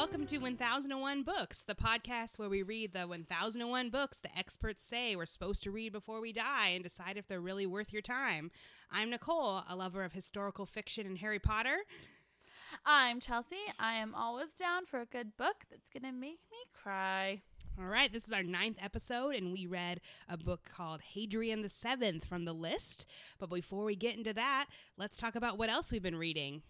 welcome to 1001 Books, the podcast where we read the 1001 books the experts say we're supposed to read before we die and decide if they're really worth your time. I'm Nicole, a lover of historical fiction and Harry Potter. I'm Chelsea. I am always down for a good book that's going to make me cry. All right, this is our ninth episode, and we read a book called Hadrian the Seventh from the list. But before we get into that, let's talk about what else we've been reading.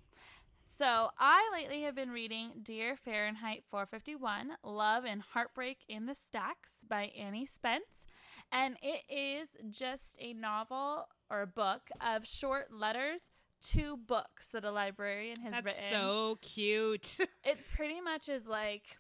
So, I lately have been reading Dear Fahrenheit 451 Love and Heartbreak in the Stacks by Annie Spence. And it is just a novel or a book of short letters to books that a librarian has That's written. so cute. it pretty much is like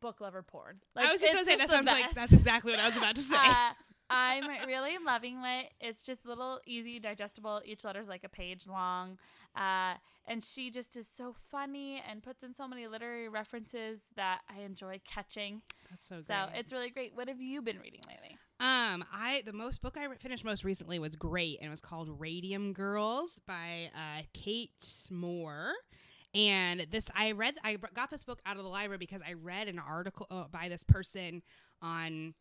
book lover porn. Like, I was just gonna say that sounds like that's exactly what I was about to say. Uh, I'm really loving it. It's just little, easy, digestible. Each letter's like a page long. Uh, and she just is so funny and puts in so many literary references that I enjoy catching. that's so So, great. it's really great. What have you been reading lately? Um, I the most book I re- finished most recently was great, and it was called Radium Girls by uh, Kate Moore. And this, I read, I got this book out of the library because I read an article uh, by this person on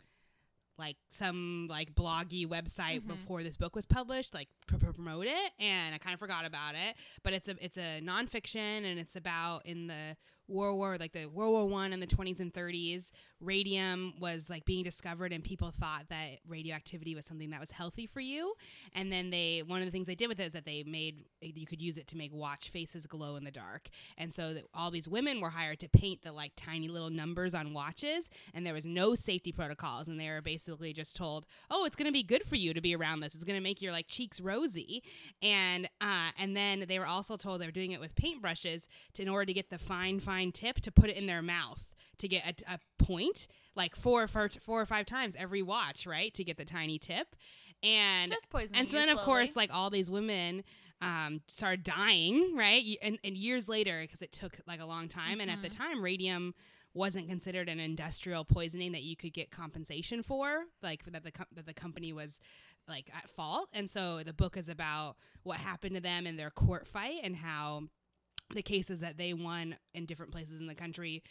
like some like bloggy website Mhm. before this book was published, like pr- pr- promote it, and I kind of forgot about it. But it's a it's a nonfiction, and it's about in the World War, like the World War One and the 20s and 30s, radium was like being discovered, and people thought that radioactivity was something that was healthy for you. And then they, one of the things they did with it is that they made you could use it to make watch faces glow in the dark. And so all these women were hired to paint the like tiny little numbers on watches, and there was no safety protocols, and they were basically just told, "Oh, it's going to be good for you to be around this. It's going to make your like cheeks rosy." And uh, and then they were also told they were doing it with paintbrushes to in order to get the fine fine tip to put it in their mouth to get a, a point like four, four four or five times every watch, right, to get the tiny tip. And Just poisoning and so then of course like all these women um, started dying right and, and years later because it took like a long time and at the Mhm. time radium wasn't considered an industrial poisoning that you could get compensation for like that the, com- that the company was like at fault and so the book is about what happened to them in their court fight and how the cases that they won in different places in the country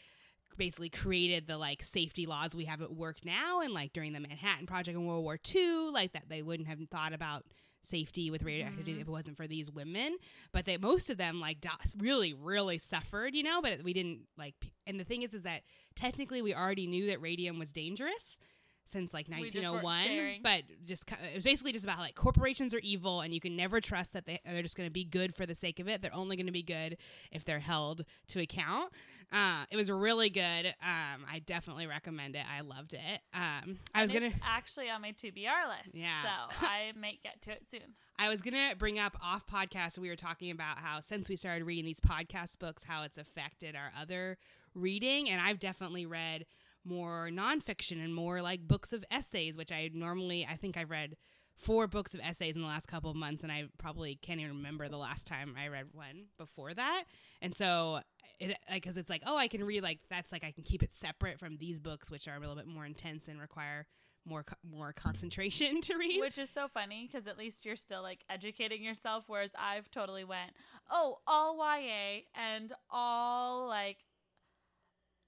basically created the like safety laws we have at work now and like during the Manhattan Project in World War II, like that they wouldn't have thought about safety with radioactivity Mhm. if it wasn't for these women. But they most of them like really really suffered, you know. But we didn't like. And the thing is, is that technically we already knew that radium was dangerous since like We just 1901 but just it was basically just about like corporations are evil and you can never trust that they, they're just going to be good for the sake of it they're only going to be good if they're held to account uh, it was really good um, i definitely recommend it i loved it um, i was gonna actually on my TBR list. Yeah. So, I might get to it soon. I was gonna bring up off podcast. We were talking about how since we started reading these podcast books, how it's affected our other reading, and I've definitely read more nonfiction and more like books of essays, which I normally I think I've read four books of essays in the last couple of months, and I probably can't even remember the last time I read one before that. And so, it because it's like, oh, I can read like that's like I can keep it separate from these books, which are a little bit more intense and require more more concentration to read. Which is so funny because at least you're still like educating yourself, whereas I've totally went, oh, all YA and all like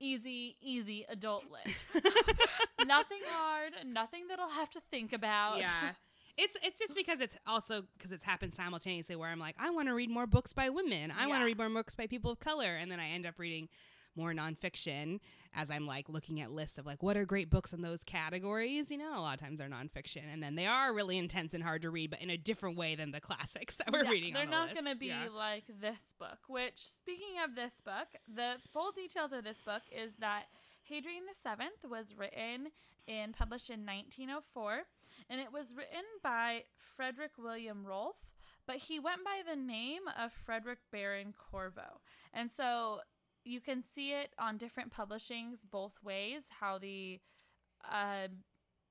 easy, easy adult lit. nothing hard, nothing that I'll have to think about. Yeah. It's it's just because it's also because it's happened simultaneously where I'm like I want to read more books by women. I want to read more books by people of color, and then I end up reading more nonfiction as I'm like looking at lists of like what are great books in those categories. You know, a lot of times they're nonfiction, and then they are really intense and hard to read, but in a different way than the classics that we're Yeah, reading. They're the not going to be Yeah. like this book. Which, speaking of this book, the full details of this book is that Hadrian the Seventh was written and published in 1904, and it was written by Frederick William Rolfe, but he went by the name of Frederick Baron Corvo, and so you can see it on different publishings both ways. How the uh,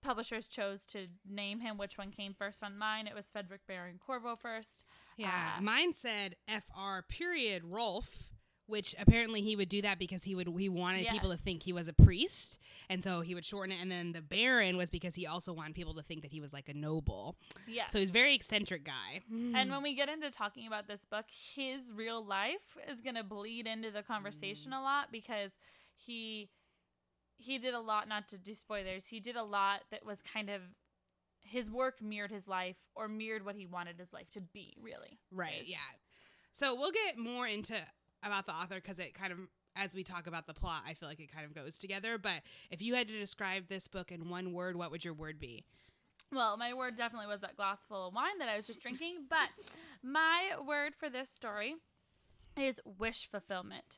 publishers chose to name him, which one came first on mine. It was Frederick Baron Corvo first. Yeah, Uh, mine said Fr period Rolfe, which apparently he would do that because he would he wanted people to think he was a priest, and so he would shorten it. And then the Baron was because he also wanted people to think that he was like a noble. yeah So he's a very eccentric guy. And when we get into talking about this book, his real life is going to bleed into the conversation mm. a lot because he he did a lot not to do spoilers. He did a lot that was kind of his work mirrored his life or mirrored what he wanted his life to be, really. Right. is. Yeah. So we'll get more into about the author because it kind of, as we talk about the plot, I feel like it kind of goes together. But if you had to describe this book in one word, what would your word be? Well, my word definitely was that glass full of wine that I was just drinking, but my word for this story is wish fulfillment.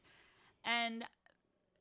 And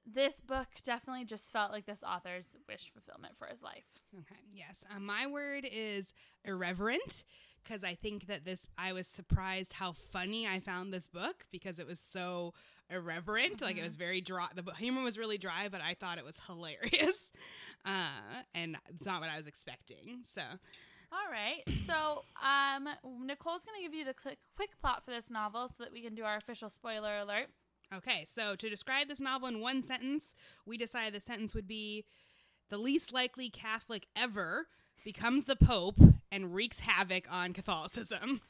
this book definitely just felt like this author's wish fulfillment for his life. Okay. Yes. Um, my word is irreverent because I think that this, I was surprised how funny I found this book because it was so irreverent. Like it was very dry. The humor was really dry, but I thought it was hilarious. Uh, and it's not what I was expecting. So, All right. So, um, Nicole's going to give you the quick, quick plot for this novel so that we can do our official spoiler alert. Okay, so to describe this novel in one sentence, we decided the sentence would be the least likely Catholic ever becomes the Pope and wreaks havoc on Catholicism.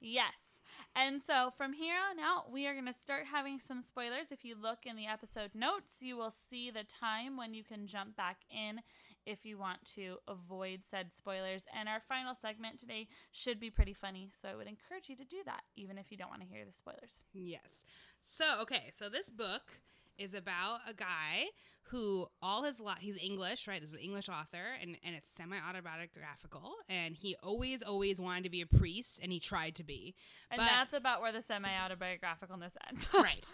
Yes. And so from here on out, we are going to start having some spoilers. If you look in the episode notes, you will see the time when you can jump back in if you want to avoid said spoilers. And our final segment today should be pretty funny. So I would encourage you to do that, even if you don't want to hear the spoilers. Yes. So, okay, so this book is about a guy who all his life he's English, right? This is an English author and, and it's semi autobiographical and he always, always wanted to be a priest and he tried to be. And But- that's about where the semi autobiographical-ness ends. right.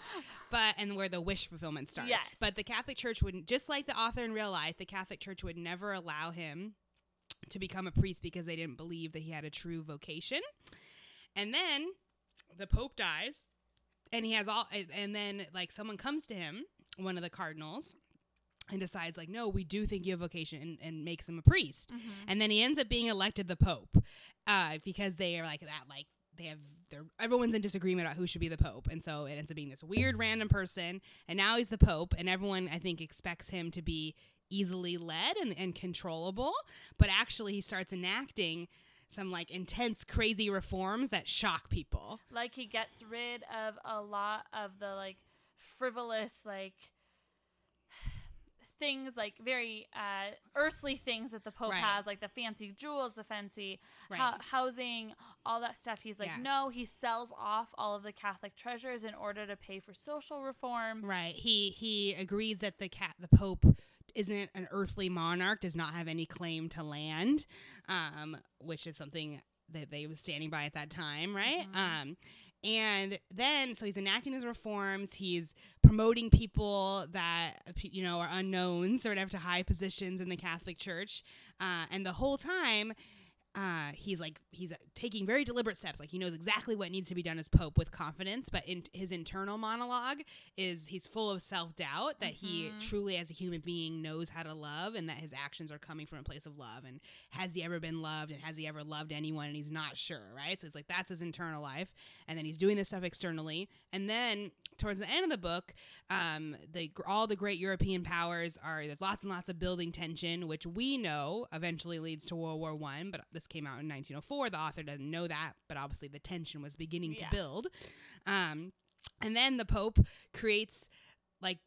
But and where the wish fulfillment starts. Yes. But the Catholic Church wouldn't just like the author in real life, the Catholic Church would never allow him to become a priest because they didn't believe that he had a true vocation. And then the Pope dies, and he has all, and- then like someone comes to him, one of the cardinals, and decides like, no, we do think you have vocation, and, and makes him a priest. And then he ends up being elected the Pope uh, because they are like that, like they have they're everyone's in disagreement about who should be the pope. And so it ends up being this weird random person and now he's the pope and everyone i think expects him to be easily led and, and controllable. But actually he starts enacting some like intense crazy reforms that shock people like he gets rid of a lot of the like frivolous like things like very uh, earthly things that the pope Right. has like the fancy jewels the fancy Right. hou- housing all that stuff he's like Yeah. no he sells off all of the catholic treasures in order to pay for social reform right he he agrees that the cat the pope isn't an earthly monarch does not have any claim to land um which is something that they was standing by at that time right? Um and then so he's enacting his reforms he's promoting people that you know are unknowns or whatever to high positions in the catholic church uh, and the whole time uh, he's like he's taking very deliberate steps. Like he knows exactly what needs to be done as pope with confidence but in his internal monologue is he's full of self-doubt that he truly as a human being knows how to love and that his actions are coming from a place of love. And has he ever been loved and has he ever loved anyone and he's not sure right? So it's like that's his internal life. And then he's doing this stuff externally. And then towards the end of the book um, the all the great european powers are there's lots and lots of building tension which we know eventually leads to world war one but this came out in 1904 the author doesn't know that but obviously the tension was beginning Yeah. to build um, and then the pope creates like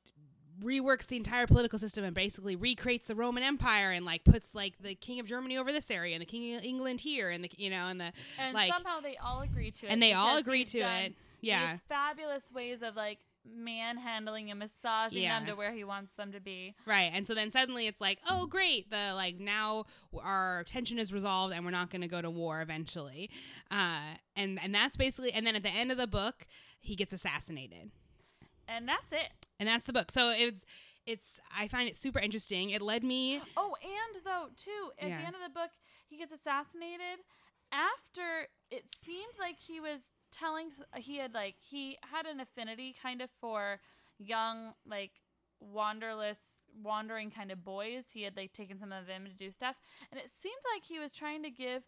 reworks the entire political system and basically recreates the Roman Empire and like puts like the king of Germany over this area and the king of England here and the you know and the and like somehow they all agree to it and they all agree to it. Yeah. these fabulous ways of like manhandling and massaging Yeah. them to where he wants them to be Right. And so then suddenly it's like, oh great, the like now our tension is resolved and we're not going to go to war eventually. Uh and and that's basically and then at the end of the book he gets assassinated. and that's it And that's the book. So it's it's I find it super interesting. It led me Oh, and though too, at Yeah. the end of the book, he gets assassinated after it seemed like he was telling he had like he had an affinity kind of for young like wanderless wandering kind of boys. He had like taken some of them to do stuff, and it seemed like he was trying to give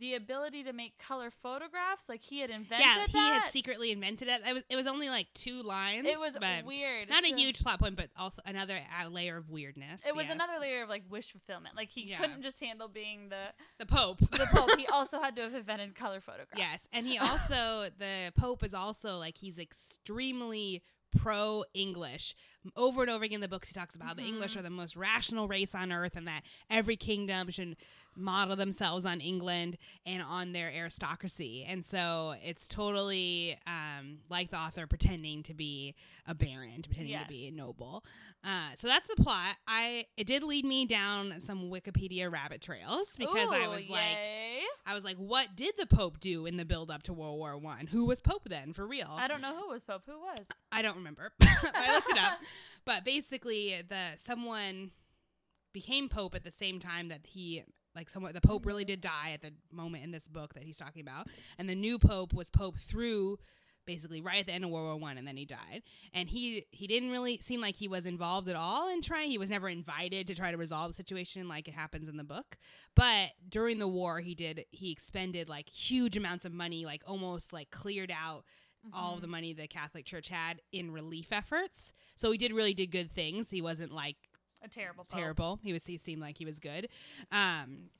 the ability to make color photographs. Like he had invented it. yeah, he that. had secretly invented it. It was it was only like two lines. it was but weird. Not a huge plot point, but also another uh, layer of weirdness. It was yes. another layer of like wish fulfillment. Like he Yeah. couldn't just handle being the The Pope. the pope. he also had to have invented color photographs. Yes, and he also the Pope is also like he's extremely pro English. Over and over again in the books he talks about how the English Mhm. are the most rational race on earth and that every kingdom should model themselves on England and on their aristocracy. And so it's totally um, like the author pretending to be a baron, pretending to be a noble. Uh, so that's the plot. I it did lead me down some Wikipedia rabbit trails because I Ooh, was like. I was like, what did the Pope do in the build up to World War One? Who was Pope then, for real? I don't know who was pope. Who was? I don't remember. I looked it up, but basically, the someone became Pope at the same time that he, like, someone the Pope really did die at the moment in this book that he's talking about, and the new Pope was Pope through. Basically, right at the end of World War One, and then he died. And he he didn't really seem like he was involved at all in trying. He was never invited to try to resolve the situation like it happens in the book. But during the war, he did he expended like huge amounts of money, like almost like cleared out all Mm-hmm. of the money the Catholic Church had in relief efforts. So he did really did good things. He wasn't like A terrible terrible. He was he seemed like he was good. Um,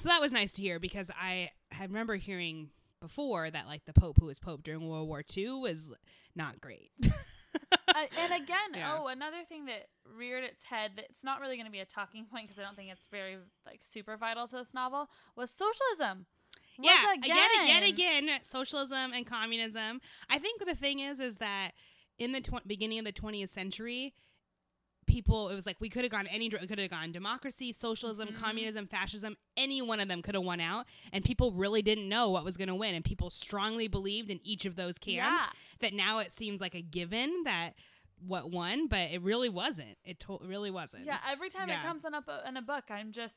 so that was nice to hear because I had remember hearing before that like the Pope who was Pope during World War II was not great. Uh, and again, Yeah. oh, another thing that reared its head that's not really going to be a talking point because I don't think it's very like super vital to this novel was socialism. Was yeah, again. again, again, again, socialism and communism. I think the thing is, is that in the tw- beginning of the 20th century, people, it was like we could have gone any, we could have gone democracy, socialism, Mhm. communism, fascism. Any one of them could have won out, and people really didn't know what was going to win, and people strongly believed in each of those camps. Yeah. That now it seems like a given that what won, but it really wasn't. It to- really wasn't. Yeah, every time Yeah. it comes in a, in a book, I'm just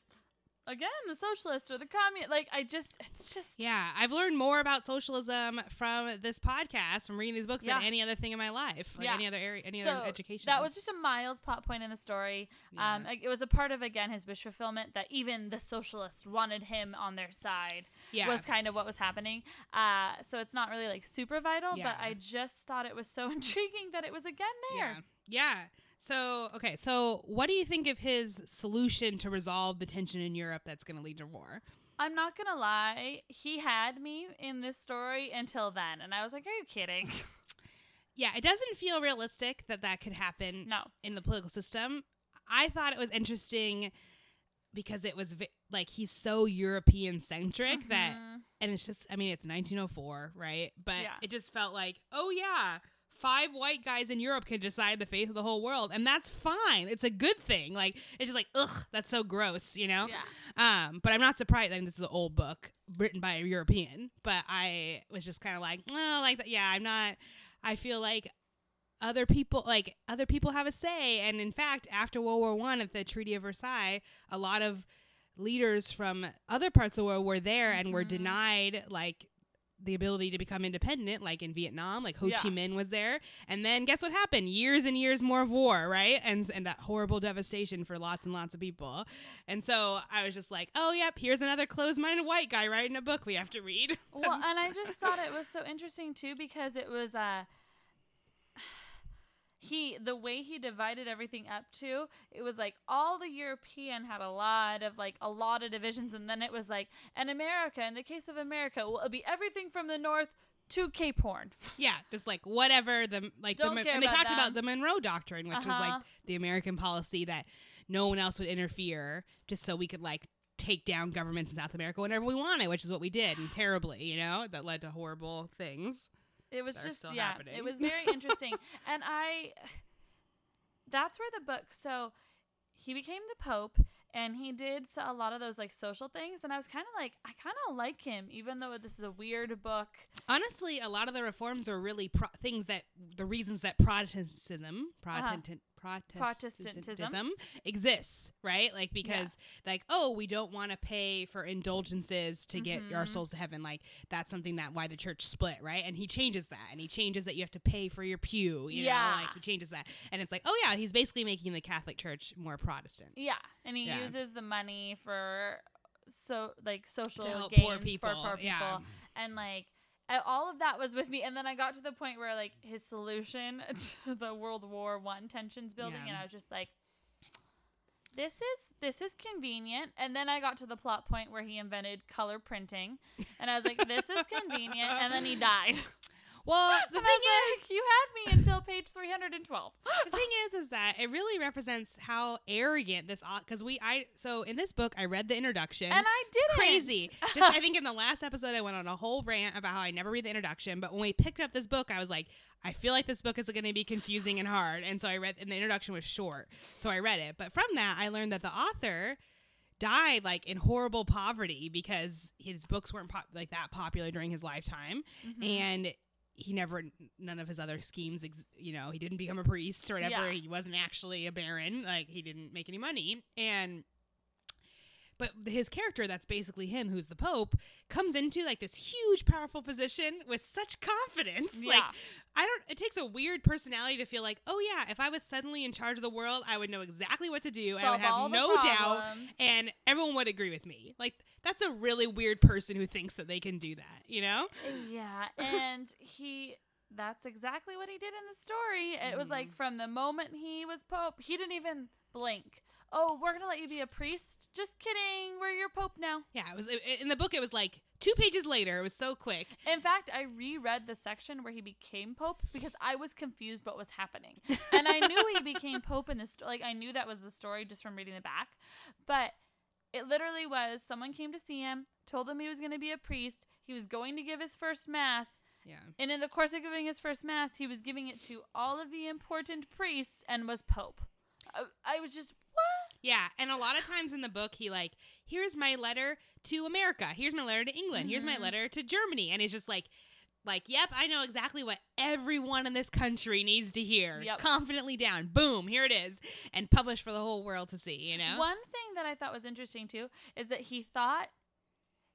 again the socialist or the communist. Like I just, it's just Yeah, I've learned more about socialism from this podcast, from reading these books, than any other thing in my life, like Yeah. any other area, any So, other education. That was just a mild plot point in the story. Yeah. Um, it was a part of again his wish fulfillment that even the socialists wanted him on their side. yeah, Was kind of what was happening. Uh, so it's not really like super vital, Yeah. but I just thought it was so intriguing that it was again there. yeah, yeah. So okay, so what do you think of his solution to resolve the tension in Europe that's going to lead to war? I'm not gonna lie, he had me in this story until then, and I was like, "Are you kidding?" Yeah, it doesn't feel realistic that that could happen no. in the political system. I thought it was interesting because it was vi- like he's so European centric that Mhm. and it's just i mean it's 1904 right but Yeah. it just felt like oh yeah five white guys in europe can decide the fate of the whole world and that's fine. It's a good thing. Like it's just like ugh that's so gross you know? Yeah. um but i'm not surprised. I mean this is an old book written by a european but i was just kind of like well like that yeah i'm not i feel like other people like other people have a say. And in fact after world war one at the treaty of versailles a lot of leaders from other parts of the world were there and were Mhm. denied like the ability to become independent like in vietnam like ho Yeah. chi minh was there. And then guess what happened? Years and years more of war right? And and that horrible devastation for lots and lots of people. And so i was just like oh yep here's another closed-minded white guy writing a book we have to read. Well, and I just thought it was so interesting too because it was uh he the way he divided everything up to it was like all the european had a lot of like a lot of divisions and then it was like and america in the case of america will be everything from the north to cape horn Yeah, just like whatever the like the, Don't Mon- care and they about talked about the Monroe Doctrine, which was like Uh-huh. the American policy that no one else would interfere, just so we could like take down governments in South America whenever we wanted, which is what we did, and terribly, you know, that led to horrible things. It was just yeah, happening. it was very interesting, and I. That's where the book. So, he became the pope, and he did a lot of those like social things, and I was kind of like, I kind of like him, even though this is a weird book. Honestly, a lot of the reforms are really pro- things that the reasons that Protestantism, uh-huh. Protestant, Protestantism, Protestantism. exists, right? Like because like oh, we don't want to pay for indulgences to get our Mhm. souls to heaven. Like that's something that why the church split, right? And he changes that, and he changes that you have to pay for your pew. You Yeah. know, like he changes that, and it's like oh yeah, he's basically making the Catholic Church more Protestant. Yeah, and he Yeah. uses the money for so like social gains poor people, for poor people, yeah. and like all of that was with me. And then I got to the point where like his solution to the World War One tensions building, Yeah. and I was just like. This is this is convenient, and then I got to the plot point where he invented color printing, and I was like, "This is convenient," and then he died. Well, the And thing is, like, you had me until page three hundred and twelve. the thing is, is that it really represents how arrogant this because we I so in this book I read the introduction and I did crazy. Just I think in the last episode I went on a whole rant about how I never read the introduction, but when we picked up this book, I was like, I feel like this book is going to be confusing and hard, and so I read. And the introduction was short, so I read it. But from that, I learned that the author died like in horrible poverty because his books weren't pop- like that popular during his lifetime, Mm-hmm. and he never none of his other schemes ex- you know he didn't become a priest or whatever. Yeah. he wasn't actually a baron. Like he didn't make any money. And but his character that's basically him who's the pope comes into like this huge powerful position with such confidence like i don't it takes a weird personality to feel like oh yeah if i was suddenly in charge of the world i would know exactly what to do i would have no doubt and everyone would agree with me like that's a really weird person who thinks that they can do that you know Yeah, and he that's exactly what he did in the story. It was Mm-hmm. like from the moment he was pope, he didn't even blink. Oh, we're going to let you be a priest. Just kidding. We're your pope now. Yeah, it was in the book. It was like two pages later. It was so quick. In fact, I reread the section where he became pope because I was confused what was happening. And I knew he became pope in this like I knew that was the story just from reading the back. But it literally was someone came to see him, told him he was going to be a priest, he was going to give his first mass, Yeah, And in the course of giving his first mass, he was giving it to all of the important priests and was pope. I, I was just? Yeah. And a lot of times in the book, he like, here's my letter to America. Here's my letter to England. Here's my Mhm. letter to Germany. And he's just like, like, yep, I know exactly what everyone in this country needs to hear. Yep. Confidently down. Boom, here it is, and published for the whole world to see. You know. One thing that I thought was interesting too is that he thought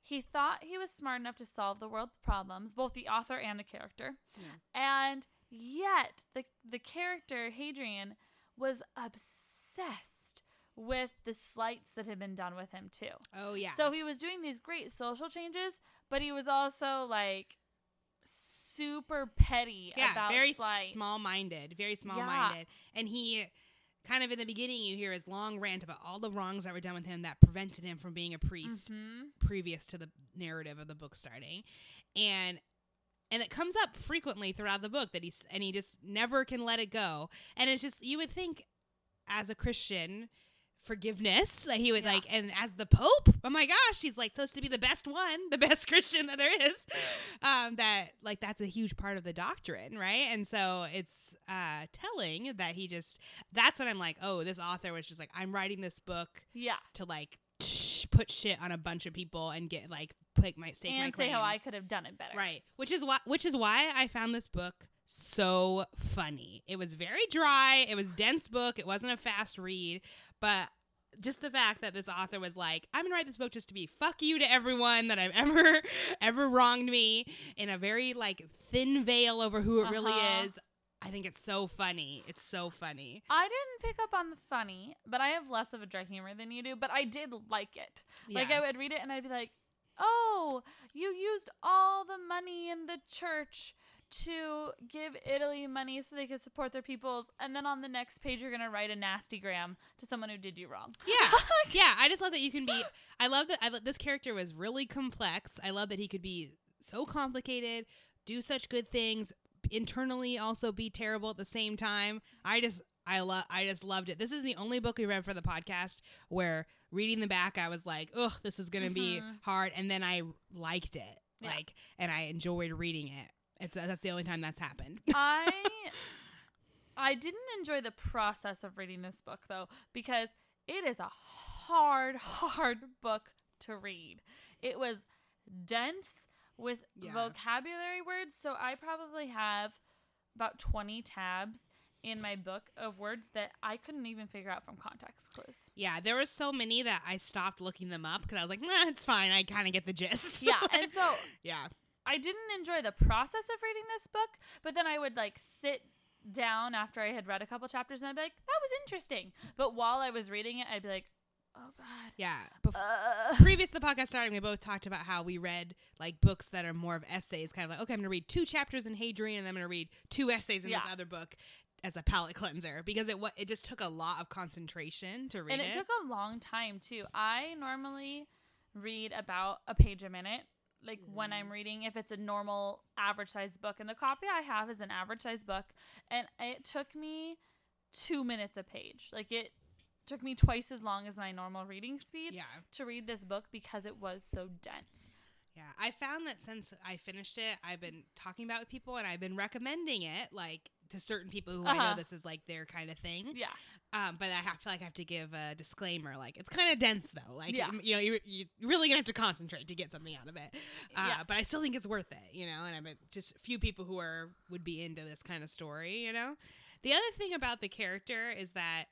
he thought he was smart enough to solve the world's problems, both the author and the character. And yet the the character Hadrian was obsessed with the slights that had been done with him too. Oh yeah. So he was doing these great social changes, but he was also like super petty yeah, about very slights. small-minded, very small-minded, and he. Kind of in the beginning, you hear his long rant about all the wrongs that were done with him that prevented him from being a priest Mhm. previous to the narrative of the book starting and and it comes up frequently throughout the book that he's and he just never can let it go and it's just you would think as a christian forgiveness that he would Yeah. like and as the pope oh my gosh he's like supposed to be the best one the best christian that there is um that like that's a huge part of the doctrine right and so it's uh telling that he just that's when i'm like oh this author was just like i'm writing this book Yeah. to like sh- put shit on a bunch of people and get like put my stake my And say claim. how I could have done it better. right which is why which is why I found this book so funny it was very dry it was dense book it wasn't a fast read but just the fact that this author was like I'm gonna write this book just to be fuck you to everyone that I've ever ever wronged me in a very like thin veil over who it really Uh-huh. is I think it's so funny it's so funny I didn't pick up on the funny, but I have less of a dry humor than you do, but I did like it. Like I would read it and I'd be like, "Oh, you used all the money in the church to give Italy money so they could support their peoples, and then on the next page you're gonna write a nasty gram to someone who did you wrong." Yeah, yeah. I just love that you can be. I love that. I, this character was really complex. I love that he could be so complicated, do such good things, internally also be terrible at the same time. I just, I love, I just loved it. This is the only book we read for the podcast where reading the back, I was like, ugh, this is gonna be Mhm. hard, and then I liked it, Yeah. like, and I enjoyed reading it. It's uh, that's the only time that's happened. I I didn't enjoy the process of reading this book though because it is a hard hard book to read. It was dense with Yeah. vocabulary words, so I probably have about 20 tabs in my book of words that I couldn't even figure out from context clues. yeah, there were so many that I stopped looking them up because I was like, nah, it's fine. I kind of get the gist. Yeah, and so yeah. I didn't enjoy the process of reading this book, but then I would like sit down after I had read a couple chapters and I'd be like, that was interesting. But while I was reading it, I'd be like, Oh God. Yeah. Bef- Uh, previous to the podcast starting, we both talked about how we read like books that are more of essays, kind of like, okay, I'm going to read two chapters in Hadrian, and I'm going to read two essays in this other book as a palate cleanser because it it just took a lot of concentration to read and it. it took a long time too. I normally read about a page a minute. Like when Mm. I'm reading, if it's a normal average size book, and the copy I have is an average size book, and it took me two minutes a page. Like it took me twice as long as my normal reading speed yeah. to read this book because it was so dense. Yeah, I found that since I finished it, I've been talking about it with people and I've been recommending it like to certain people who I Uh-huh. know this is like their kind of thing. Yeah. Um, but I have, feel like I have to give a disclaimer. Like it's kind of dense though. Like Yeah. you know, you're, you're really gonna have to concentrate to get something out of it. Uh, Yeah. But I still think it's worth it. You know, and I've been just a few people who are would be into this kind of story. You know, the other thing about the character is that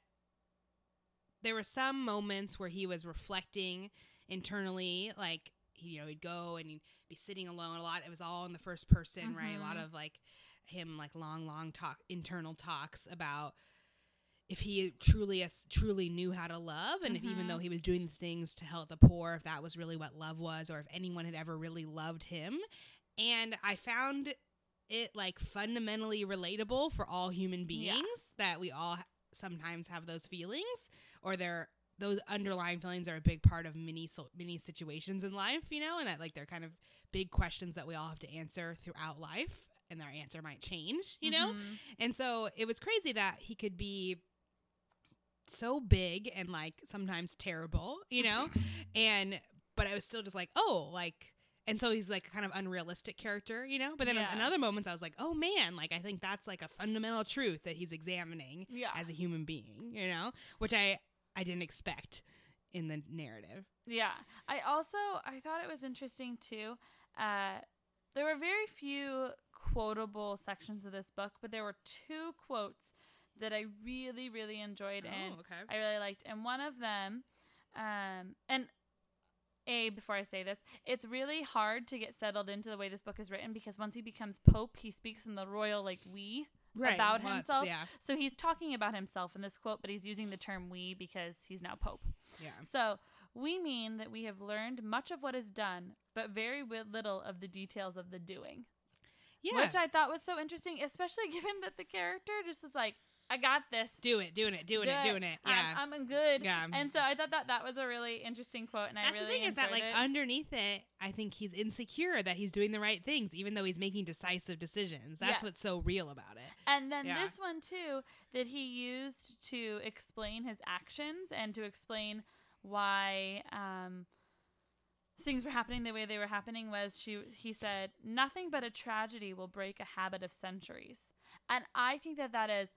there were some moments where he was reflecting internally, like you know, he'd go and he'd be sitting alone a lot. It was all in the first person, right? A lot Mhm. of like him, like long, long talk, internal talks about if he truly as truly knew how to love and if even though he was doing things to help the poor if that was really what love was or if anyone had ever really loved him and i found it like fundamentally relatable for all human beings Yeah. that we all sometimes have those feelings or they're those underlying feelings are a big part of many so, many situations in life you know and that like they're kind of big questions that we all have to answer throughout life and their answer might change you know Mhm. and so it was crazy that he could be so big and like sometimes terrible, you know? and but I was still just like, "Oh, like and so he's like a kind of unrealistic character, you know? But then Yeah. in other moments I was like, "Oh man, like I think that's like a fundamental truth that he's examining Yeah. as a human being, you know? Which I I didn't expect in the narrative. Yeah. I also I thought it was interesting too. Uh, there were very few quotable sections of this book, but there were two quotes that I really really enjoyed and oh, okay. I really liked. And one of them, um, and a before I say this, it's really hard to get settled into the way this book is written because once he becomes pope, he speaks in the royal like we. about well, it's- himself. Yeah. So he's talking about himself in this quote, but he's using the term we because he's now pope. Yeah. So we mean that we have learned much of what is done, but very little of the details of the doing. Yeah. Which I thought was so interesting, especially given that the character just is like, I got this. Do it, doing it, doing Do it, doing it. I'm- Yeah. I'm, good. Yeah. And so I thought that that was a really interesting quote, and I That's really the thing is that like it. underneath it, I think he's insecure that he's doing the right things, even though he's making decisive decisions. That's Yes. what's so real about it. And then Yeah. this one too that he used to explain his actions and to explain why um, things were happening the way they were happening was she he said nothing but a tragedy will break a habit of centuries. And I think that that is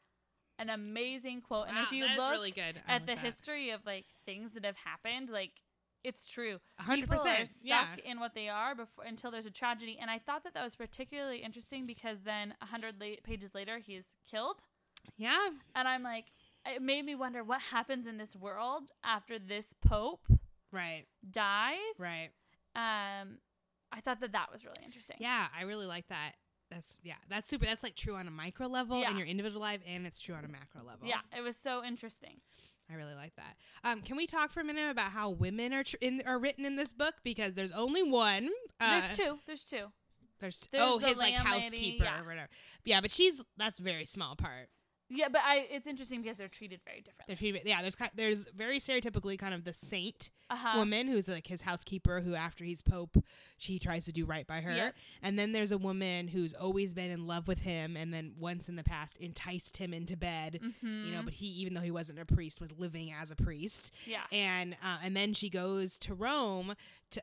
an amazing quote. And if you look really. At the that. history of like things that have happened, like it's true. A hundred People are stuck Yeah. in what they are before until there's a tragedy. And I thought that that was particularly interesting because then a hundred la- pages later, he's killed. Yeah. And I'm like, it made me wonder what happens in this world after this pope Right. dies. Right. Um, I thought that that was really interesting. Yeah, I really like that. That's yeah, that's super. That's like true on a micro level Yeah. in your individual life, and it's true on a macro level. Yeah, it was so interesting. I really like that. Um, can we talk for a minute about how women are tr- in, are written in this book? Because there's only one. Uh, There's two. There's two. There's, t- There's oh his like housekeeper yeah. or whatever. Yeah, but she's that's a very small part. Yeah, but I it's interesting because they're treated very differently. They're treated, yeah, there's kind, there's very stereotypically kind of the saint Uh-huh. woman who's like his housekeeper who after he's pope she tries to do right by her Yep. and then there's a woman who's always been in love with him and then once in the past enticed him into bed Mm-hmm. you know but he even though he wasn't a priest was living as a priest yeah. and uh, and then she goes to Rome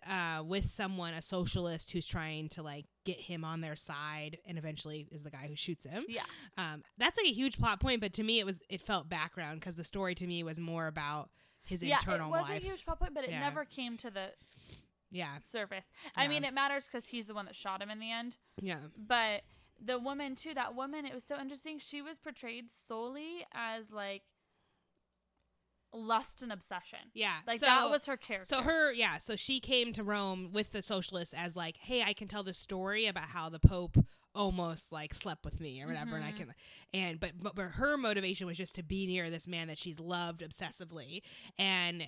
uh, with someone a socialist who's trying to like get him on their side and eventually is the guy who shoots him Yeah. um, that's like a huge plot point but to me it was it felt background because the story to me was more about his yeah, internal it was life a huge plot point, but it Yeah. never came to the yeah surface. I Yeah. mean, it matters because he's the one that shot him in the end. yeah But the woman too, that woman, it was so interesting. She was portrayed solely as like lust and obsession. Yeah. Like so, that was her character. so her yeah, so she came to Rome with the socialists as like, "Hey, I can tell the story about how the pope almost like slept with me or whatever and I Mhm. can and but, but but her motivation was just to be near this man that she's loved obsessively and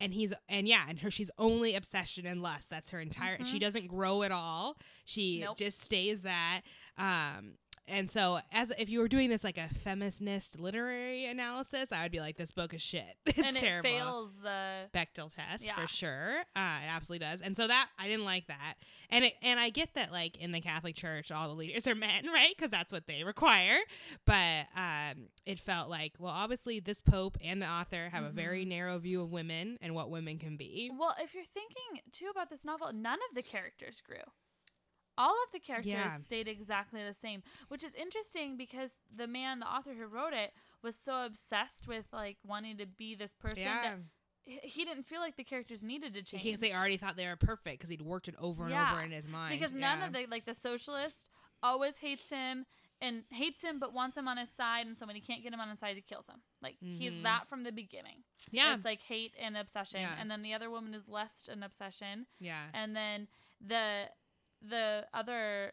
and he's and yeah, and her she's only obsession and lust. That's her entire. Mhm. She doesn't grow at all. She Nope. just stays that. Um, and so as if you were doing this like a feminist literary analysis, I would be like, this book is shit. It's and it terrible. fails the Bechdel test Yeah. for sure. Uh, it absolutely does. And so that I didn't like that. And it, and I get that like in the Catholic Church, all the leaders are men, right? Because that's what they require. But um, it felt like well, obviously this Pope and the author have a very Mhm. narrow view of women and what women can be. Well, if you're thinking too about this novel, none of the characters grew. All of the characters Yeah. stayed exactly the same, which is interesting because the man, the author who wrote it, was so obsessed with like wanting to be this person Yeah, that he didn't feel like the characters needed to change. because they already thought they were perfect because he'd worked it over and Yeah, over in his mind. because none of the like the socialist always hates him and hates him but wants him on his side and so when he can't get him on his side he kills him like he's Mhm. that from the beginning yeah, it's like hate and obsession Yeah. and then the other woman is less an obsession yeah, and then the the other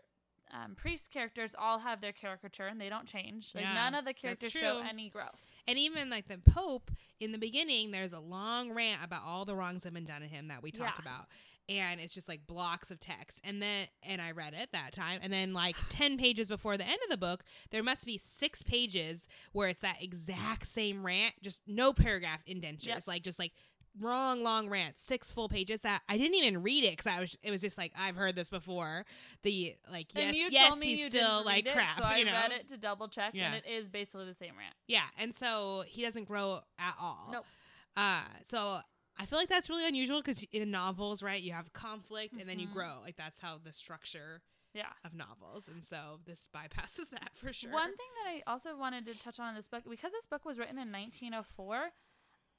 um, priest characters all have their caricature and they don't change like Yeah, none of the characters show any growth And even like the Pope in the beginning, there's a long rant about all the wrongs that have been done to him that we talked Yeah. about. And it's just like blocks of text. And then, and I read it that time. And then, like 10 pages before the end of the book, there must be six pages where it's that exact same rant, just no paragraph indentures. Yep. Like, just like long, long rant, six full pages that I didn't even read it because I was, it was just like, I've heard this before. The, like, yes, you yes, he's you still like it, crap. so I you know? read it to double check Yeah. and it is basically the same rant Yeah, and so he doesn't grow at all. Nope. Uh, so I feel like that's really unusual because in novels, right, you have conflict and then you Mhm. grow. Like that's how the structure yeah of novels, and so this bypasses that for sure. One thing that I also wanted to touch on in this book, because this book was written in 1904,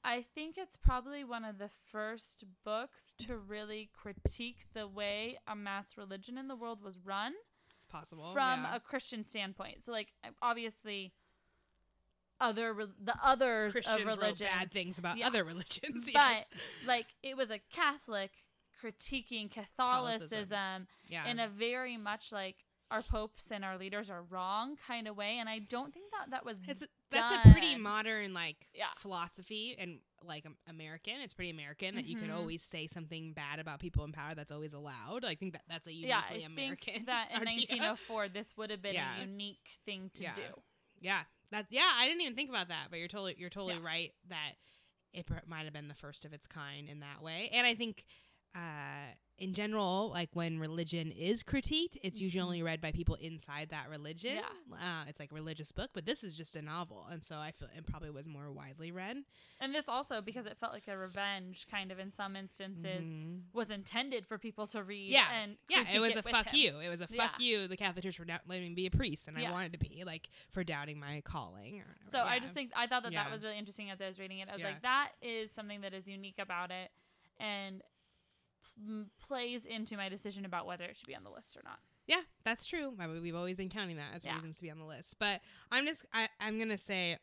I think it's probably one of the first books to really critique the way a mass religion in the world was run it's possible from yeah. a Christian standpoint. So, like, obviously, other re- the others Christians of religion, bad things about Yeah. other religions. but like it was a Catholic critiquing Catholicism yeah, in a very much like our popes and our leaders are wrong kind of way and i don't think that that was it's that's a pretty modern like Yeah. philosophy and like um, American. It's pretty American that you can Mhm. always say something bad about people in power. That's always allowed. I think that that's a uniquely yeah i American. think that in idea. 1904 this would have been Yeah. a unique thing to Yeah. do Yeah, that yeah, I didn't even think about that, but you're totally you're totally right that it might have been the first of its kind in that way. And I think uh in general, like when religion is critiqued, it's usually Mhm. only read by people inside that religion. Yeah. Uh, it's like a religious book, but this is just a novel, and so I feel it probably was more widely read. and this also because it felt like a revenge kind of in some instances Mhm. was intended for people to read Yeah. and Yeah, it was a fuck him. you. It was a fuck Yeah. you. The Catholic Church for not letting me be a priest, and I wanted to be like for doubting my calling. Or, So I just think I thought that Yeah. that was really interesting as I was reading it. I was Yeah. like, that is something that is unique about it, and pl- plays into my decision about whether it should be on the list or not. Yeah, that's true. We've always been counting that as Yeah. reasons to be on the list. But I'm just, I, I'm going to say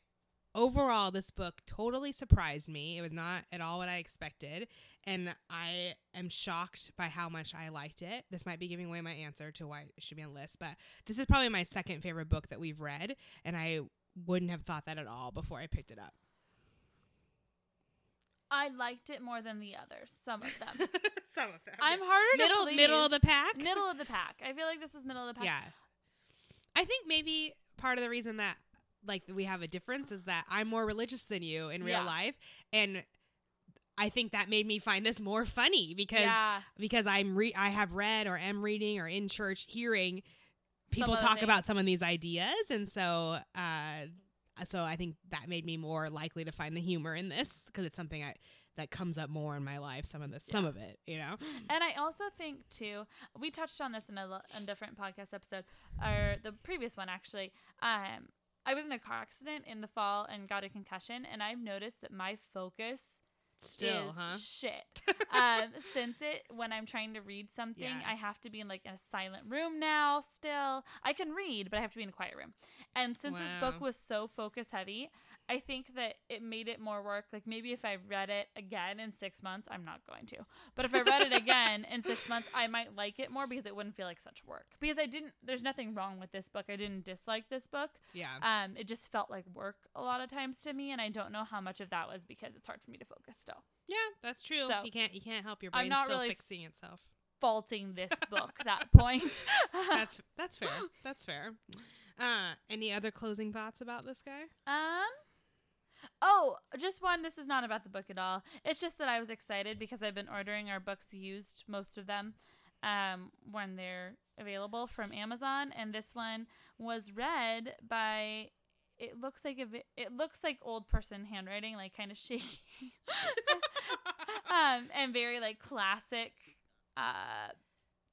overall, this book totally surprised me. It was not at all what I expected. And I am shocked by how much I liked it. This might be giving away my answer to why it should be on the list. But this is probably my second favorite book that we've read. And I wouldn't have thought that at all before I picked it up. I liked it more than the others. Some of them. Some of them. I'm harder middle, to please. middle of the pack. middle of the pack. I feel like this is middle of the pack. Yeah. I think maybe part of the reason that like we have a difference is that I'm more religious than you in real Yeah. life and I think that made me find this more funny because yeah. because I'm re- I have read or am reading or in church hearing people of the talk about some of these ideas and so uh so I think that made me more likely to find the humor in this because it's something I that comes up more in my life some of this some of it you know And I also think too, we touched on this in a, lo- a different podcast episode, or the previous one actually. Um, I was in a car accident in the fall and got a concussion, and I've noticed that my focus still is huh shit. um, since it when I'm trying to read something, Yeah. I have to be in like a silent room now. Still, I can read, but I have to be in a quiet room. And since this book was so focus heavy, I think that it made it more work. Like maybe if I read it again in six months, I'm not going to. But if I read it again in six months, I might like it more because it wouldn't feel like such work. Because I didn't. There's nothing wrong with this book. I didn't dislike this book. Yeah. Um, it just felt like work a lot of times to me, and I don't know how much of that was because it's hard for me to focus still. yeah, that's true. So, you can't you can't help your I'm brain not still really fixing itself. Faulting this book that point. That's that's fair. That's fair. Uh, any other closing thoughts about this guy? Um. Oh, just one. This is not about the book at all. It's just that I was excited because I've been ordering our books used, most of them, um, when they're available from Amazon, and this one was read by. It looks like a. It looks like old person handwriting, like kind of shaky, um, and very like classic, uh,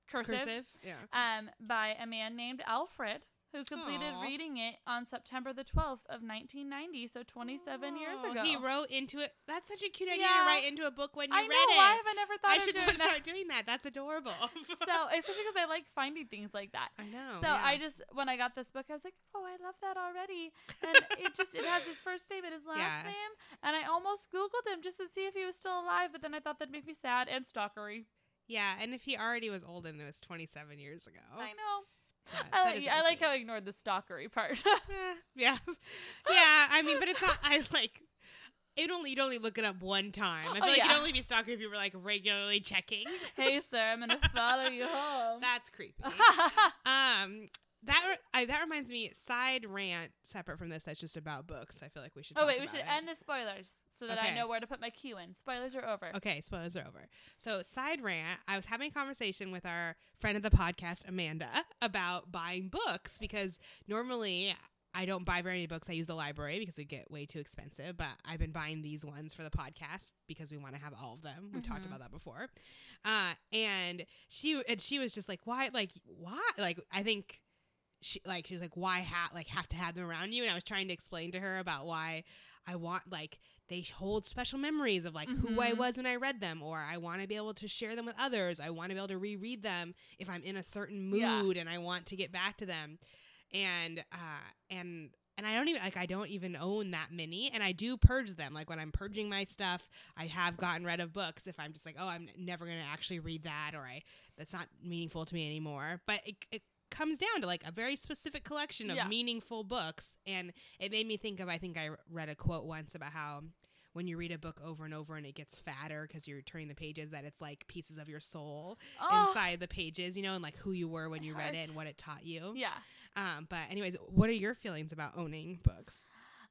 cursive. Yeah. um, by a man named Alfred, who completed Aw. reading it on September the 12th of 1990, so 27 years Oh, ago. He wrote into it. That's such a cute idea Yeah. to write into a book when you I read know. it. Why have I never thought I should doing that? start doing that. That's adorable. So, especially because I like finding things like that. I know. So yeah. I just when I got this book, I was like, "Oh, I love that already," and it just it has his first name and his last Yeah. name, and I almost googled him just to see if he was still alive, but then I thought that'd make me sad and stalkery. Yeah, and if he already was old and it was 27 years ago, I know. that- I like, I like how I ignored the stalkery part. Eh, yeah, yeah. I mean, but it's not. I like. It only you'd only look it up one time. I feel Oh, like yeah. it'd only be stalker if you were like regularly checking. hey, sir, I'm gonna follow you home. That's creepy. um, that I, that reminds me. Side rant separate from this. That's just about books. I feel like we should. oh wait, we should it. end the spoilers so that I know where to put my cue in. Spoilers are over. Okay, spoilers are over. So, side rant, I was having a conversation with our friend of the podcast, Amanda, about buying books because normally I don't buy very many books. I use the library because they get way too expensive, but I've been buying these ones for the podcast because we want to have all of them. We talked Mhm. about that before. Uh, and she and she was just like, "Why? Like, why? Like, I think." She like she was like why ha- like have to have them around you and I was trying to explain to her about why I want like they hold special memories of like who I Mhm. was when I read them, or I want to be able to share them with others. I want to be able to reread them if I'm in a certain Yeah. mood and I want to get back to them. And uh and and I don't even like I don't even own that many, and I do purge them. Like when I'm purging my stuff, I have gotten rid of books if I'm just like, oh, I'm never gonna actually read that, or I that's not meaningful to me anymore. But it, it comes down to like a very specific collection of Yeah. meaningful books, and it made me think of I think I read a quote once about how when you read a book over and over and it gets fatter because you're turning the pages that it's like pieces of your soul Oh, inside the pages you know and like who you were when you read it and what it taught you yeah. um but anyways what are your feelings about owning books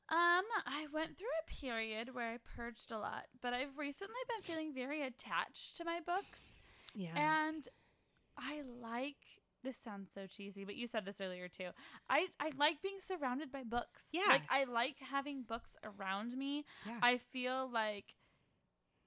Um, I went through a period where I purged a lot, but I've recently been feeling very attached to my books. yeah And I like this sounds so cheesy, but you said this earlier too. I, I like being surrounded by books. Yeah. Like I like having books around me. yeah I feel like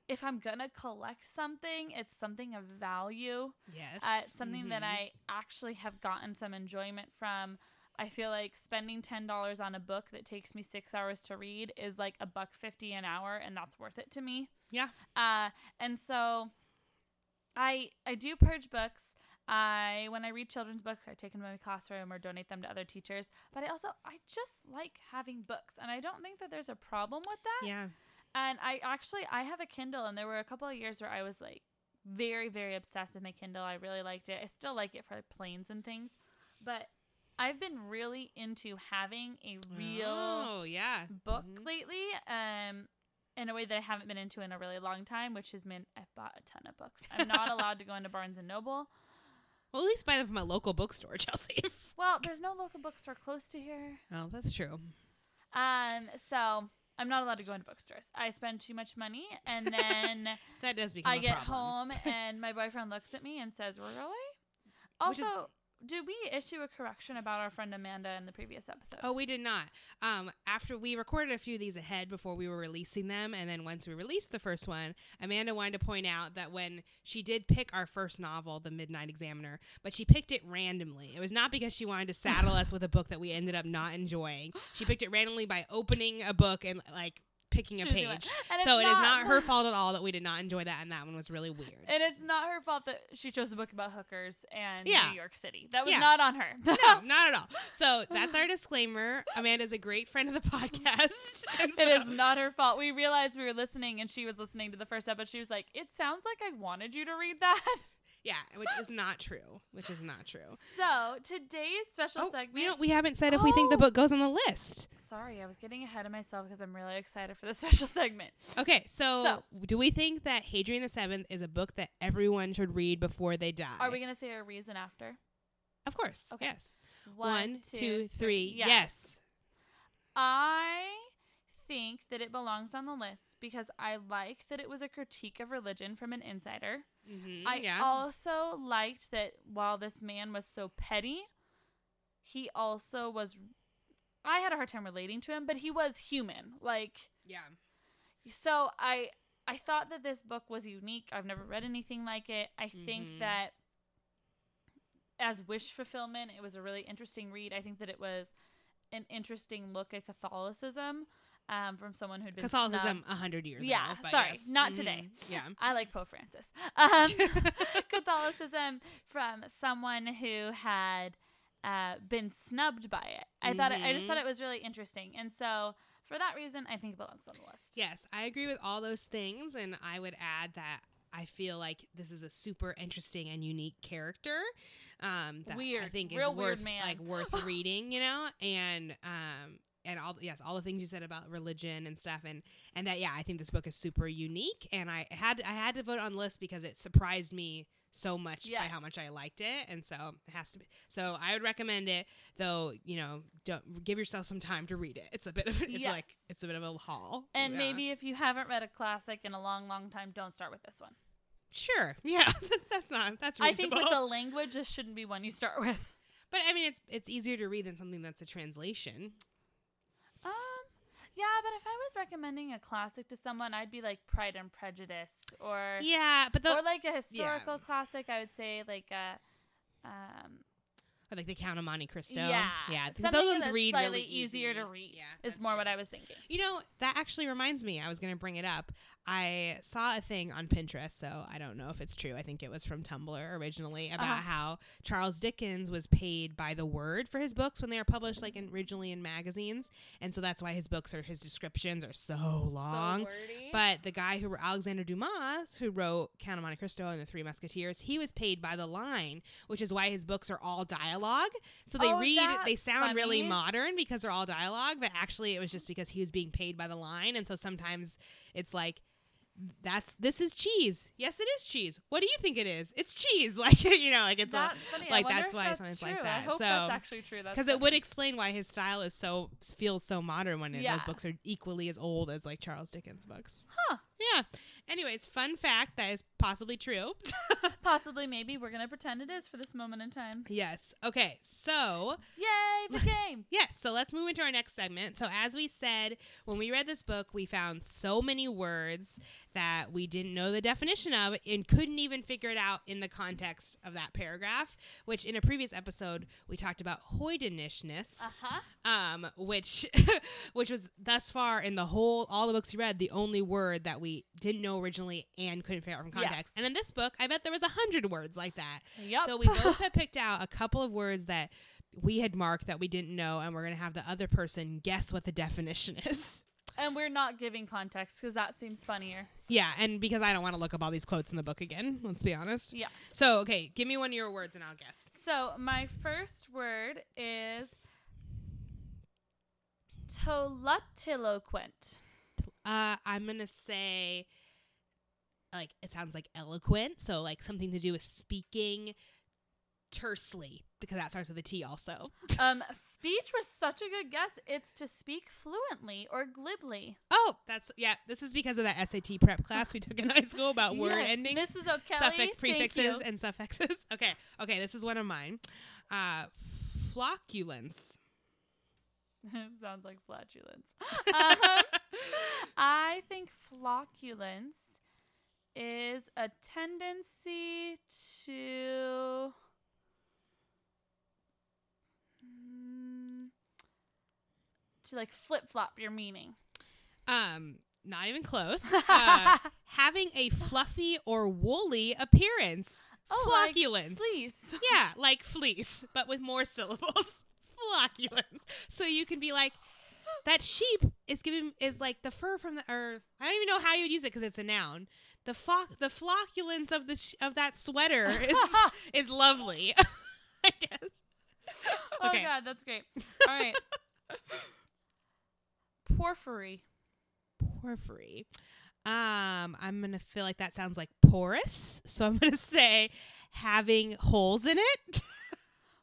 if I'm gonna collect something, it's something of value. yes Uh, something that Mhm. I actually have gotten some enjoyment from. I feel like spending ten dollars on a book that takes me six hours to read is like a buck fifty an hour, and that's worth it to me. Yeah. Uh, and so, I I do purge books. I when I read children's books, I take them to my classroom or donate them to other teachers. But I also I just like having books, and I don't think that there's a problem with that. yeah And I actually I have a Kindle and there were a couple of years where I was like very very obsessed with my Kindle. I really liked it. I still like it for planes and things. But I've been really into having a real oh yeah book Mhm. lately um in a way that I haven't been into in a really long time, which has meant I've bought a ton of books. I'm not allowed to go into Barnes and Noble. Well at least buy them from a local bookstore chelsea Well, there's no local bookstore close to here. oh that's true Um so I'm not allowed to go into bookstores. I spend too much money and then that does become I get problem. home and my boyfriend looks at me and says, "Really?" Also, did we issue a correction about our friend Amanda in the previous episode? Oh, we did not. Um, after we recorded a few of these ahead before we were releasing them, and then once we released the first one, Amanda wanted to point out that when she did pick our first novel, The Midnight Examiner, but she picked it randomly. It was not because she wanted to saddle us with a book that we ended up not enjoying. She picked it randomly by opening a book and like picking a page. And So it is not her fault at all that we did not enjoy that, and that one was really weird. And it's not her fault that she chose a book about hookers and Yeah. New York City. That was Yeah. not on her. no, not at all. So that's our disclaimer. Amanda's a great friend of the podcast. and It is not her fault. We realized we were listening and she was listening to the first episode. She was like, It sounds like I wanted you to read that. Yeah, which is not true. Which is not true. So today's special Oh, segment. we don't. We haven't said if we think the Oh. book goes on the list. Sorry, I was getting ahead of myself because I'm really excited for the special segment. Okay, so, So- do we think that Hadrian the Seventh is a book that everyone should read before they die? Are we going to say a reason after? Of course. Okay. Yes. One, two, three. three. Yes. Yes. I think that it belongs on the list because I like that it was a critique of religion from an insider. Mhm, I yeah. also liked that while this man was so petty, he also was. I had a hard time relating to him, but he was human. Like, yeah. so I I thought that this book was unique. I've never read anything like it. I Mhm. think that as wish fulfillment, it was a really interesting read. I think that it was an interesting look at Catholicism um, from someone who'd been Catholicism a hundred years Yeah, ago. sorry, yes. not today. Mhm, Yeah. I like Pope Francis. Um, Catholicism from someone who had uh, been snubbed by it. I thought it, I just Mhm. thought it was really interesting, and so for that reason, I think it belongs on the list. Yes, I agree with all those things, and I would add that I feel like this is a super interesting and unique character. Um, that I think is Real weird worth man. like worth reading, you know, and um, and all yes, all the things you said about religion and stuff, and and that yeah, I think this book is super unique, and I had I had to vote on the list because it surprised me so much by how much I liked it, and so it has to be. So I would recommend it, though. You know, don't give yourself some time to read it. It's a bit of it's Yes. like it's a bit of a haul, And Yeah. maybe if you haven't read a classic in a long, long time, don't start with this one. Sure. Yeah. that's not. That's I think with the language, this shouldn't be one you start with. but I mean, it's it's easier to read than something that's a translation. Yeah, but if I was recommending a classic to someone, I'd be like Pride and Prejudice, or Yeah, but the or like a historical classic. I would say like a, um, or like the Count of Monte Cristo. yeah, Yeah. something those ones read slightly really easier easy. to read. Yeah, is more true. what I was thinking. You know, that actually reminds me. I was going to bring it up. I saw a thing on Pinterest, so I don't know if it's true. I think it was from Tumblr originally about Uh-huh. how Charles Dickens was paid by the word for his books when they were published, like in, originally in magazines, and so that's why his books or his descriptions are so long. So. But the guy who Alexander Dumas, who wrote Count of Monte Cristo and the Three Musketeers, he was paid by the line, which is why his books are all dialogue. So they Oh, read, they sound really modern because they're all dialogue, but actually it was just because he was being paid by the line, and so sometimes it's like. That's this is cheese. Yes, it is cheese. What do you think it is? It's cheese. Like you know, like it's a that's funny. like, that's why that's something's true. like I that. hope So- that's actually true. Because it would explain why his style is so feels so modern when Yeah. those books are equally as old as like Charles Dickens books. Huh. Yeah. Anyways, fun fact that is possibly true. Possibly, maybe we're gonna pretend it is for this moment in time. yes. Okay. So Yay, the game! yes. So let's move into our next segment. So as we said when we read this book, we found so many words that we didn't know the definition of and couldn't even figure it out in the context of that paragraph. Which in a previous episode we talked about hoydenishness. Uh huh. um, which which was thus far in the whole all the books we read the only word that we didn't know originally and couldn't figure out from context. Yes. And in this book, I bet there was a hundred words like that. Yep. So we both had picked out a couple of words that we had marked that we didn't know, and we're gonna have the other person guess what the definition is. and we're not giving context because that seems funnier. Yeah, and because I don't want to look up all these quotes in the book again, let's be honest. Yeah. So okay, give me one of your words and I'll guess. So my first word is tolutiloquent. Uh, I'm gonna say, like it sounds like eloquent, so like something to do with speaking tersely, because that starts with a T also. Um, speech was such a good guess. It's to speak fluently or glibly. Oh, that's yeah. This is because of that SAT prep class we took in high school about word Yes, endings, Mrs. O'Kelly. suffix, prefixes, and suffixes. Okay, okay. This is one of mine. Uh, flocculence. Sounds like flatulence. um, I think flocculence is a tendency to mm, to like flip flop your meaning. Um, not even close. Uh, having a fluffy or woolly appearance. Oh, like Flocculence. fleece. Yeah, like fleece, but with more syllables. Flocculence. So you can be like, that sheep is giving is like the fur from the or I don't even know how you would use it because it's a noun. The fo- the flocculence of the sh- of that sweater is is lovely. I guess. Oh Okay. god, that's great. All right. Porphyry. Porphyry. Um, I'm gonna feel like that sounds like porous, so I'm gonna say having holes in it.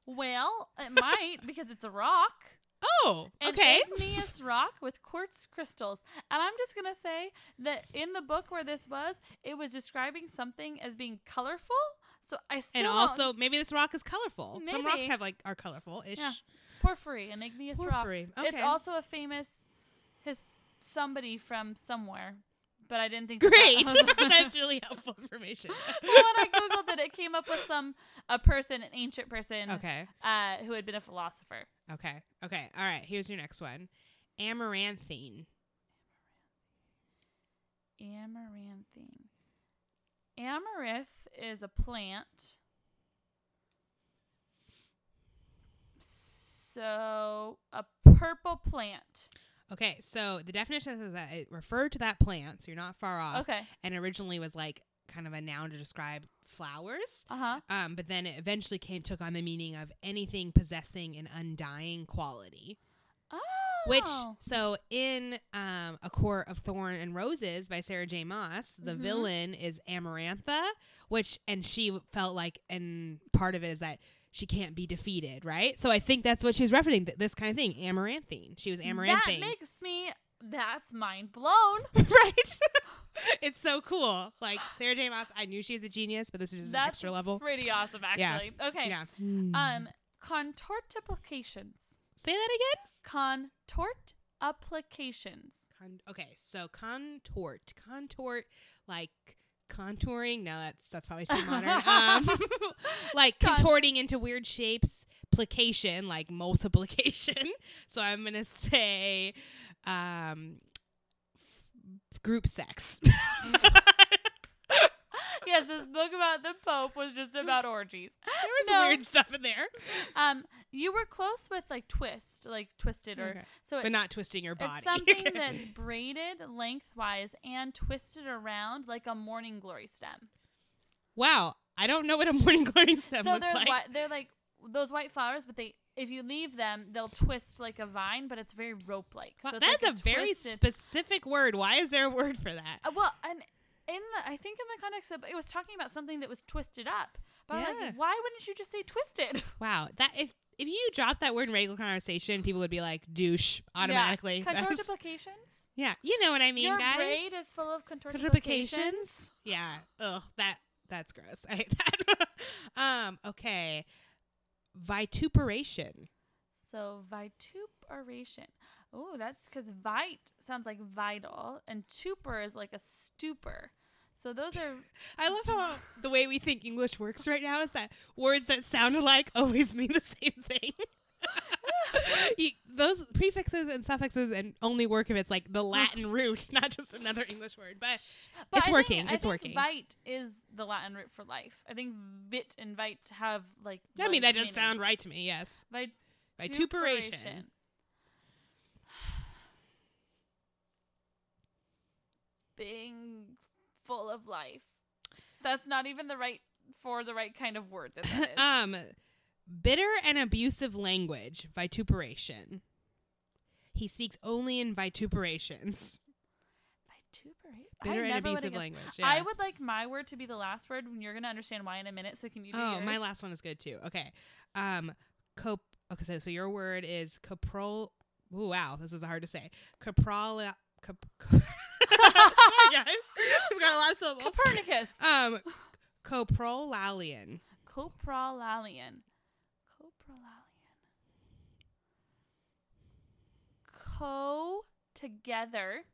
Well, it might because it's a rock. Oh, okay. An igneous rock with quartz crystals. And I'm just going to say that in the book where this was, it was describing something as being colorful. So I still And also, maybe this rock is colorful. Some rocks have like are colorful ish. Yeah. porphyry, an igneous Porphyry. rock. It's Okay. also a famous his somebody from somewhere, but I didn't think Great. That that was- That's really helpful information. well, when I googled it, it came up with some a person, an ancient person, okay. uh, who had been a philosopher. Okay. Okay. All right. Here's your next one. Amaranthine. Amaranthine. Amaranth is a plant. So, a purple plant. Okay. So the definition says that it referred to that plant, so you're not far off, Okay. and originally was like kind of a noun to describe flowers. Uh huh. Um, but then it eventually came took on the meaning of anything possessing an undying quality. Oh. Which so in um, A Court of Thorn and Roses by Sarah J. Maas, the Mhm. villain is Amarantha, which and she felt like and part of it is that she can't be defeated, right? So I think that's what she was referencing, th- this kind of thing, amaranthine. She was amaranthine. That makes me. That's mind blown. right? it's so cool. Like Sarah J. Maas, I knew she was a genius, but this is just an extra level. pretty awesome, Yeah. actually. Okay. Yeah. Um, contortiplications. Say that again. Contort applications. Con- okay, so contort, contort, like contouring. No, that's that's probably too modern. Um, like Con- contorting into weird shapes. Plication, like multiplication. So I'm gonna say, um, f- group sex. yes, this book about the Pope was just about orgies. There was No. weird stuff in there, Um, you were close with like twist, like twisted, or Okay. so but not twisting your body. it's something that's braided lengthwise and twisted around like a morning glory stem. wow. I don't know what a morning glory stem so looks they're like. whi- they're like those white flowers, but they if you leave them, they'll twist like a vine, but it's very rope like. Wow, so that's like a very specific word. Why is there a word for that? Uh, well, and in the I think in the context of it was talking about something that was twisted up. But I'm Yeah. like, why wouldn't you just say twisted? Wow, that if if you drop that word in regular conversation, people would be like douche automatically. Yeah. Contortiplications. yeah, you know what I mean, Your guys. braid is full of. Contortiplications. Yeah. Ugh, that that's gross. I hate that. um. Okay. Vituperation. So vituperation. Oh, that's because vite sounds like vital, and tuper is like a stupor. So those are I love how the way we think English works right now is that words that sound alike always mean the same thing. You- those prefixes and suffixes and only work if it's like the Latin root, not just another English word. But But It's I working, Think, I it's think working. Vite is the Latin root for life. I think vit and vite have like. I mean, that does sound right to me. Yes. Vituperation. Being full of life. That's not even the right for the right kind of word that um, bitter and abusive language. Vituperation. He speaks only in vituperations. Vituperate. Bitter I and abusive language. I would like my word to be the last word when you're gonna understand why in a minute. So can you do Oh, yours? my last one is good too. Okay. Um, cop. Okay, so so your word is caprol. Ooh, wow, this is hard to say. Coprol. Cop, Sorry, guys. We've got a lot of syllables. Copernicus. Um, coprolalian. Coprolalian. Coprolalian. Co together.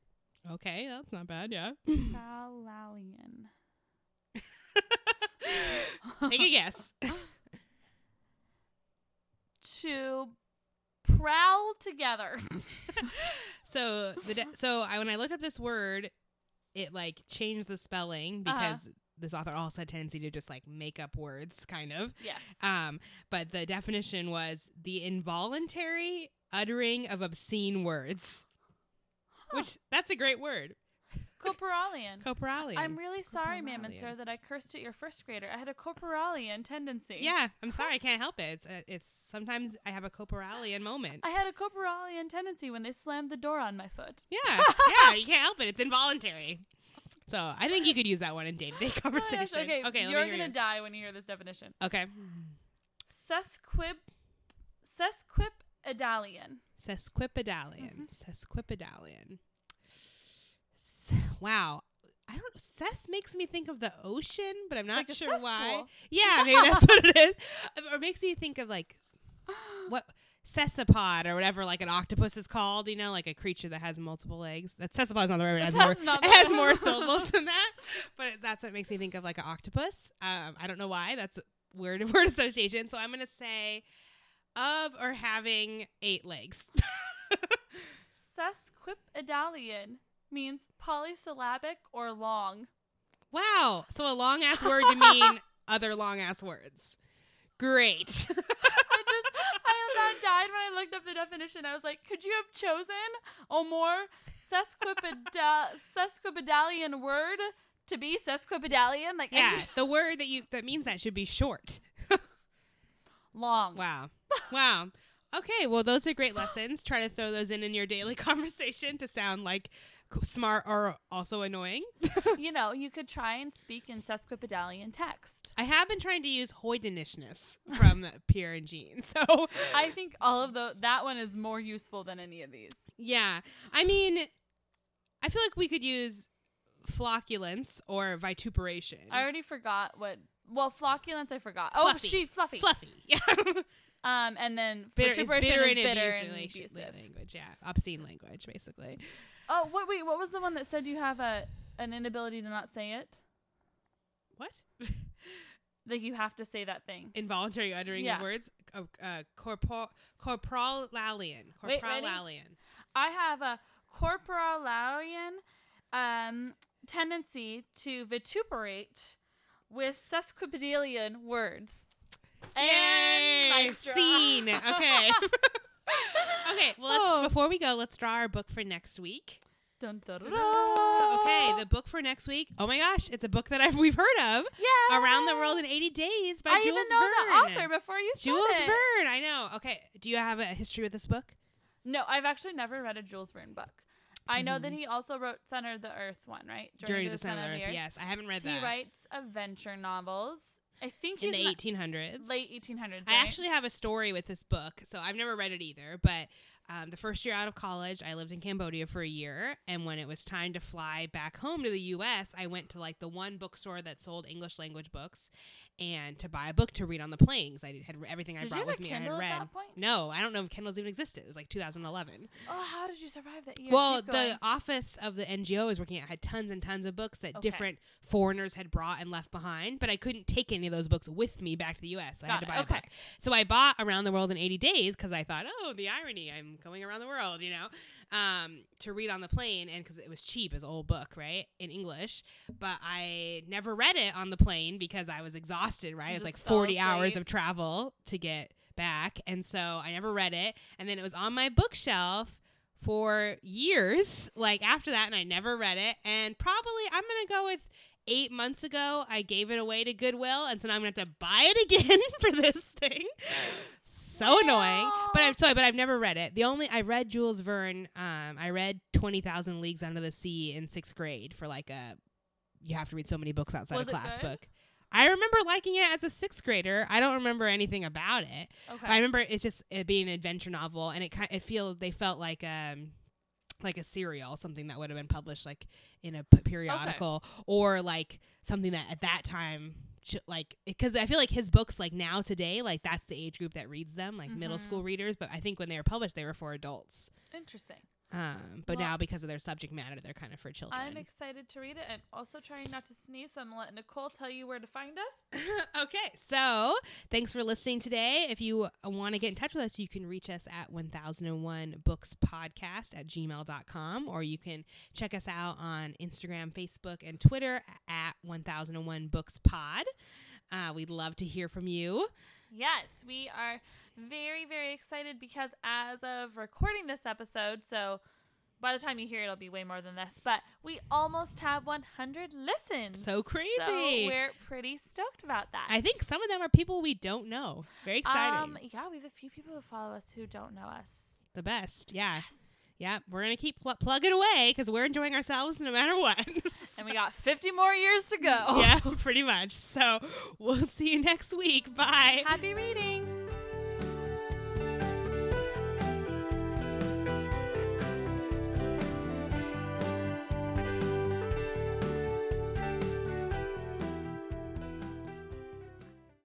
Okay, that's not bad. Yeah. Prolalian. Take a guess. to prowl together. so the de- so I when I looked up this word, it like changed the spelling Uh-huh. because this author also had tendency to just like make up words, kind of. Yes. Um, but the definition was the involuntary uttering of obscene words, which that's a great word. Corporalian. Copralian. I'm really sorry, ma'am and sir, that I cursed at your first grader. I had a corporalian tendency. yeah, I'm sorry, I can't help it. It's uh, it's sometimes I have a copralian moment. I had a corporalian tendency when they slammed the door on my foot. Yeah, yeah, you can't help it. It's involuntary. So I think you could use that one in day to day Oh conversation. gosh, okay, okay, you're gonna die when you hear this definition. Okay. Sesquip, sesquipedalian. Sesquipedalian. Mm-hmm. Sesquipedalian. Wow. I don't Ses makes me think of the ocean, but I'm not Like sure why. Yeah, maybe that's what it is. Or makes me think of like what cessapod or whatever like an octopus is called, you know, like a creature that has multiple legs. That cessapod is not the right word. It has more it has more syllables than that. But that's what makes me think of like an octopus. Um, I don't know why. That's a weird word association. So I'm gonna say of or having eight legs. Sesquipedalian means polysyllabic or long. Wow. So a long ass word to mean other long ass words. Great. I just, I about died when I looked up the definition. I was like, could you have chosen a more sesquipedal sesquipedalian word to be sesquipedalian? Like, yeah. just- The word that you that means that should be short. long. Wow. Wow. Okay, well those are great lessons. Try to throw those in in your daily conversation to sound like smart or also annoying. you know, you could try and speak in sesquipedalian text. I have been trying to use hoydenishness from Pierre and Jean. So, I think all of the that one is more useful than any of these. yeah. I mean, I feel like we could use flocculence or vituperation. I already forgot what. Well, flocculence I forgot. Oh, she fluffy. Fluffy. Yeah. Um, and then bitter, vituperation bitter is and bitter abusive, and abusive. language. Yeah, obscene language, basically. Oh, wait, wait. What was the one that said you have a an inability to not say it? What? Like you have to say that thing. Involuntary uttering Yeah. of words. Uh, uh, corpor- corporalalian. Corporalalian. I have a corporalarian um, tendency to vituperate with sesquipedalian words. Yay! And drop. Scene. Okay. okay. Well, let's Oh. before we go, let's draw our book for next week. Dun, dun, dun, Okay, the book for next week. Oh my gosh, it's a book that I've we've heard of. yeah Around the World in 80 Days by I Jules even know Verne. the author before you said Jules it. Verne. I know. Okay. Do you have a history with this book? No, I've actually never read a Jules Verne book. I know that he also wrote Center of the Earth one, right? Mm-hmm. Journey to the Center of the Earth. Yes, I haven't read he that. He writes adventure novels. I think in the not- 1800s. late 1800s. I actually have a story with this book. So I've never read it either, but um, the first year out of college, I lived in Cambodia for a year. And when it was time to fly back home to the U.S., I went to like the one bookstore that sold English language books and to buy a book to read on the plane 'cause I had everything I Did brought have with a me. Kindle I at had read. that point? No, I don't know if Kindles even existed. It was like 2011. Oh, how did you survive that year? Well, the office of the NGO I was working at had tons and tons of books that Okay. different foreigners had brought and left behind, but I couldn't take any of those books with me back to the U.S. So I had to it. buy a Okay. book. So I bought Around the World in 80 Days because I thought, oh, the irony, I'm going around the world, you know, um, to read on the plane, and because it was cheap as an old book, right, in English. But I never read it on the plane because I was exhausted, right? You It was like 40 hours of travel to get back, and so I never read it. And then it was on my bookshelf for years, like after that, and I never read it. And probably I'm gonna go with eight months ago, I gave it away to Goodwill, and so now I'm gonna have to buy it again for this thing. So annoying, but I'm sorry, but I've never read it. The only I read Jules Verne. Um, I read Twenty Thousand Leagues Under the Sea in sixth grade for like a. You have to read so many books outside Was of class good? book. I remember liking it as a sixth grader. I don't remember anything about it. okay. I remember it's just it being an adventure novel, and it kind it feel they felt like um like a serial, something that would have been published like in a p- periodical, or like something that at that time. Ch- Like, because I feel like his books, like now today, like that's the age group that reads them, like middle Mhm. school readers. But I think when they were published, they were for adults. Interesting. Um, but Well- now because of their subject matter, they're kind of for children. I'm excited to read it. I'm also trying not to sneeze, so I'm gonna let Nicole tell you where to find us. okay, so thanks for listening today. If you want to get in touch with us, you can reach us at 1001 Books Podcast at gmail.com, or you can check us out on Instagram, Facebook, and Twitter at 1001 Books Pod. Uh, we'd love to hear from you. Yes, we are very, very excited because as of recording this episode, so by the time you hear it, it'll be way more than this, but we almost have 100 listens. So crazy. So we're pretty stoked about that. I think some of them are people we don't know. Very exciting. Um, yeah, we have a few people who follow us who don't know us. the best. Yeah. Yes. Yeah. We're going to keep pl- plugging away because we're enjoying ourselves no matter what. And we got 50 more years to go. yeah, pretty much. So we'll see you next week. Bye. Happy reading.